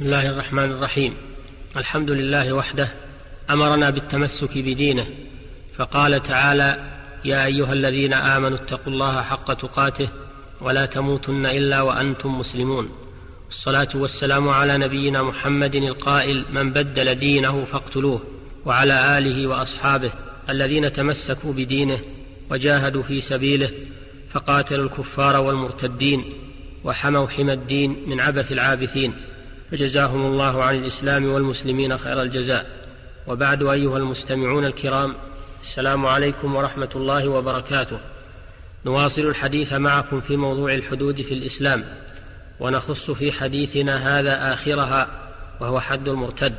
بسم الله الرحمن الرحيم. الحمد لله وحده أمرنا بالتمسك بدينه فقال تعالى يا أيها الذين آمنوا اتقوا الله حق تقاته ولا تموتن إلا وأنتم مسلمون. الصلاة والسلام على نبينا محمد القائل من بدل دينه فاقتلوه. وعلى آله وأصحابه الذين تمسكوا بدينه وجاهدوا في سبيله فقاتلوا الكفار والمرتدين وحموا حمى الدين من عبث العابثين. فجزاهم الله عن الإسلام والمسلمين خير الجزاء. وبعد أيها المستمعون الكرام السلام عليكم ورحمة الله وبركاته. نواصل الحديث معكم في موضوع الحدود في الإسلام. ونخص في حديثنا هذا آخرها وهو حد المرتد.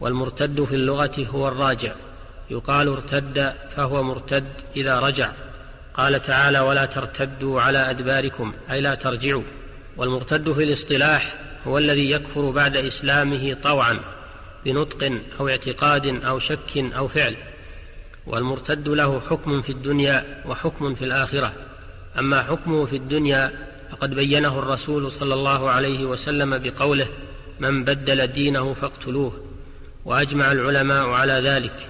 والمرتد في اللغة هو الراجع. يقال ارتد فهو مرتد إذا رجع. قال تعالى ولا ترتدوا على أدباركم أي لا ترجعوا. والمرتد في الاصطلاح هو الذي يكفر بعد إسلامه طوعا بنطق أو اعتقاد أو شك أو فعل. والمرتد له حكم في الدنيا وحكم في الآخرة. أما حكمه في الدنيا فقد بينه الرسول صلى الله عليه وسلم بقوله من بدل دينه فاقتلوه وأجمع العلماء على ذلك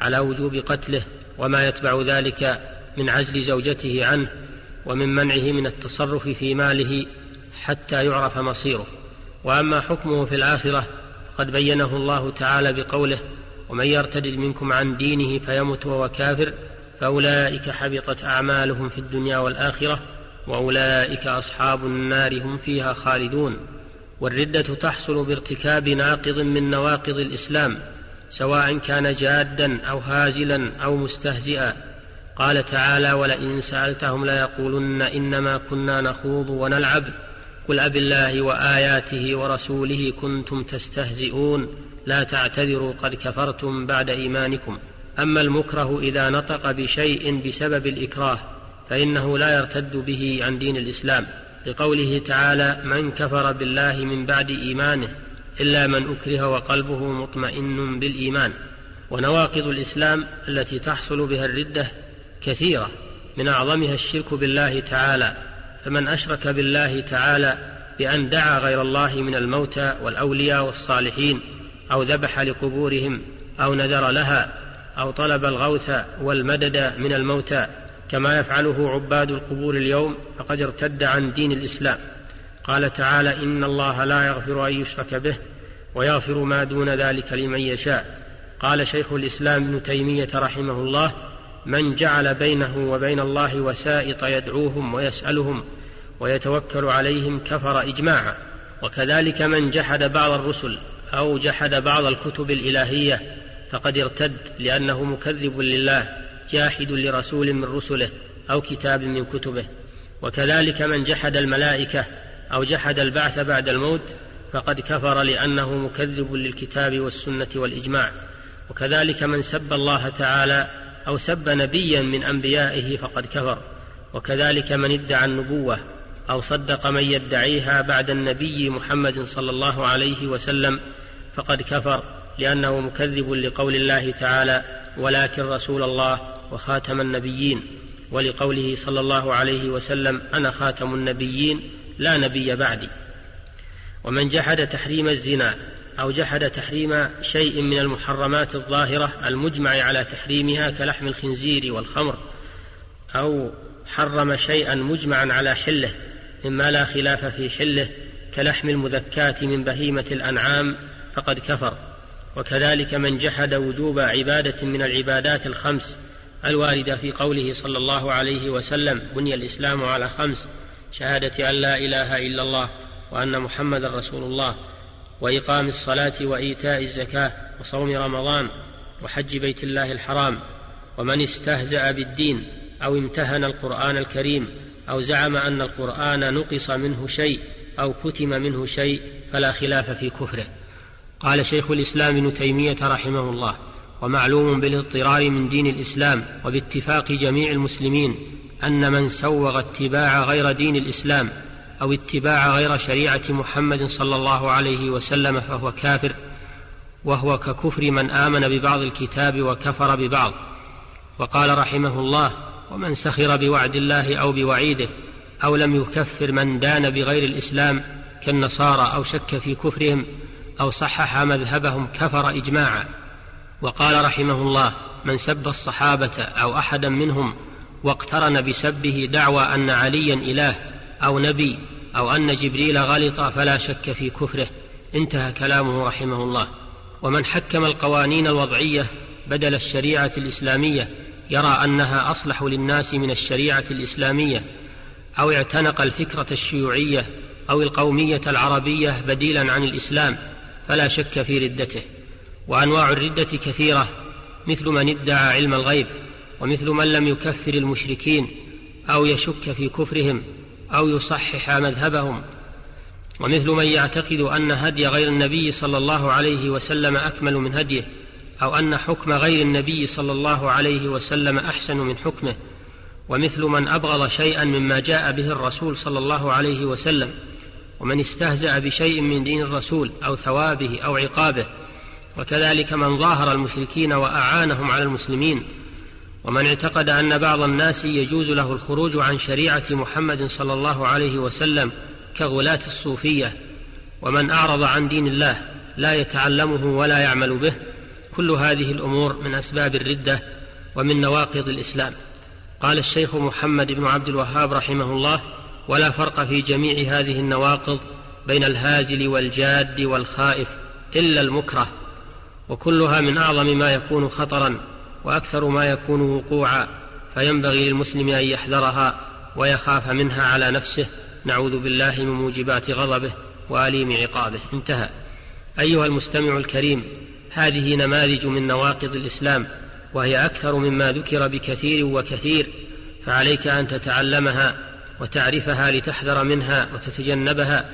على وجوب قتله وما يتبع ذلك من عزل زوجته عنه ومن منعه من التصرف في ماله حتى يعرف مصيره. وأما حكمه في الآخرة فقد بينه الله تعالى بقوله ومن يرتد منكم عن دينه فيمت وهو كافر فأولئك حبطت أعمالهم في الدنيا والآخرة وأولئك أصحاب النار هم فيها خالدون والردة تحصل بارتكاب ناقض من نواقض الإسلام سواء كان جادا أو هازلا أو مستهزئا قال تعالى ولئن سألتهم ليقولن إنما كنا نخوض ونلعب قل أب الله وآياته ورسوله كنتم تستهزئون لا تعتذروا قد كفرتم بعد إيمانكم. أما المكره إذا نطق بشيء بسبب الإكراه فإنه لا يرتد به عن دين الإسلام. لقوله تعالى من كفر بالله من بعد إيمانه إلا من أكره وقلبه مطمئن بالإيمان. ونواقض الإسلام التي تحصل بها الردة كثيرة من أعظمها الشرك بالله تعالى. فمن أشرك بالله تعالى بأن دعا غير الله من الموتى والأولياء والصالحين أو ذبح لقبورهم أو نذر لها أو طلب الغوث والمدد من الموتى كما يفعله عباد القبور اليوم فقد ارتد عن دين الإسلام. قال تعالى إن الله لا يغفر أن يشرك به ويغفر ما دون ذلك لمن يشاء. قال شيخ الإسلام ابن تيمية رحمه الله من جعل بينه وبين الله وسائط يدعوهم ويسألهم ويتوكل عليهم كفر إجماعا. وكذلك من جحد بعض الرسل أو جحد بعض الكتب الإلهية فقد ارتد لأنه مكذب لله جاحد لرسول من رسله أو كتاب من كتبه. وكذلك من جحد الملائكة أو جحد البعث بعد الموت فقد كفر لأنه مكذب للكتاب والسنة والإجماع. وكذلك من سب الله تعالى أو سب نبيا من أنبيائه فقد كفر. وكذلك من ادعى النبوة أو صدق من يدعيها بعد النبي محمد صلى الله عليه وسلم فقد كفر لأنه مكذب لقول الله تعالى ولكن رسول الله وخاتم النبيين ولقوله صلى الله عليه وسلم أنا خاتم النبيين لا نبي بعدي ومن جحد تحريم الزنا أو جحد تحريم شيء من المحرمات الظاهرة المجمع على تحريمها كلحم الخنزير والخمر أو حرم شيئا مجمعا على حلة مما لا خلاف في حلة كلحم المذكاة من بهيمة الأنعام فقد كفر. وكذلك من جحد وجوب عبادة من العبادات الخمس الواردة في قوله صلى الله عليه وسلم بني الإسلام على خمس شهادة أن لا إله إلا الله وأن محمدا رسول الله. وإقام الصلاة وإيتاء الزكاة وصوم رمضان وحج بيت الله الحرام ومن استهزأ بالدين أو امتهن القرآن الكريم أو زعم أن القرآن نقص منه شيء أو كتم منه شيء فلا خلاف في كفره. قال شيخ الإسلام ابن تيمية رحمه الله ومعلوم بالاضطرار من دين الإسلام وباتفاق جميع المسلمين أن من سوغ اتباع غير دين الإسلام أو اتباع غير شريعة محمد صلى الله عليه وسلم فهو كافر وهو ككفر من آمن ببعض الكتاب وكفر ببعض. وقال رحمه الله ومن سخر بوعد الله أو بوعيده أو لم يكفر من دان بغير الإسلام كالنصارى أو شك في كفرهم أو صحح مذهبهم كفر إجماعا. وقال رحمه الله من سب الصحابة أو أحدا منهم واقترن بسبه دعوى أن عليا إله أو نبي أو أن جبريل غلط فلا شك في كفره. انتهى كلامه رحمه الله. ومن حكم القوانين الوضعية بدل الشريعة الإسلامية يرى أنها أصلح للناس من الشريعة الإسلامية أو اعتنق الفكرة الشيوعية أو القومية العربية بديلا عن الإسلام فلا شك في ردته. وأنواع الردة كثيرة مثل من ادعى علم الغيب ومثل من لم يكفر المشركين أو يشك في كفرهم أو يصحح مذهبهم. ومثل من يعتقد أن هدي غير النبي صلى الله عليه وسلم أكمل من هديه أو أن حكم غير النبي صلى الله عليه وسلم أحسن من حكمه. ومثل من أبغض شيئا مما جاء به الرسول صلى الله عليه وسلم ومن استهزأ بشيء من دين الرسول أو ثوابه أو عقابه. وكذلك من ظاهر المشركين وأعانهم على المسلمين ومن اعتقد أن بعض الناس يجوز له الخروج عن شريعة محمد صلى الله عليه وسلم كغلاة الصوفية ومن أعرض عن دين الله لا يتعلمه ولا يعمل به كل هذه الأمور من أسباب الردة ومن نواقض الإسلام. قال الشيخ محمد بن عبد الوهاب رحمه الله ولا فرق في جميع هذه النواقض بين الهازل والجاد والخائف إلا المكره وكلها من أعظم ما يكون خطرا وأكثر ما يكون وقوعا فينبغي للمسلم أن يحذرها ويخاف منها على نفسه. نعوذ بالله من موجبات غضبه وأليم عقابه. انتهى. أيها المستمع الكريم هذه نماذج من نواقض الإسلام وهي أكثر مما ذكر بكثير وكثير فعليك أن تتعلمها وتعرفها لتحذر منها وتتجنبها.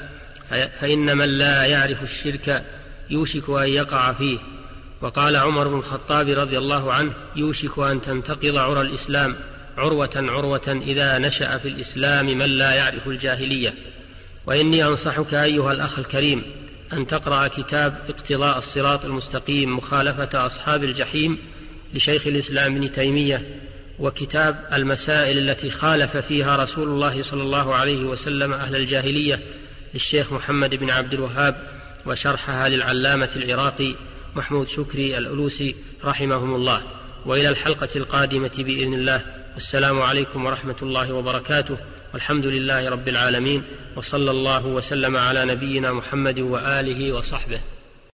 فإن من لا يعرف الشرك يوشك أن يقع فيه. وقال عمر بن الخطاب رضي الله عنه يوشك أن تنتقض عرى الإسلام عروة عروة إذا نشأ في الإسلام من لا يعرف الجاهلية. وإني أنصحك أيها الأخ الكريم أن تقرأ كتاب اقتضاء الصراط المستقيم مخالفة أصحاب الجحيم لشيخ الإسلام ابن تيمية وكتاب المسائل التي خالف فيها رسول الله صلى الله عليه وسلم أهل الجاهلية للشيخ محمد بن عبد الوهاب وشرحها للعلامة العراقي محمود شكري الألوسي رحمهم الله. وإلى الحلقة القادمة بإذن الله. والسلام عليكم ورحمة الله وبركاته. والحمد لله رب العالمين. وصلى الله وسلم على نبينا محمد وآله وصحبه.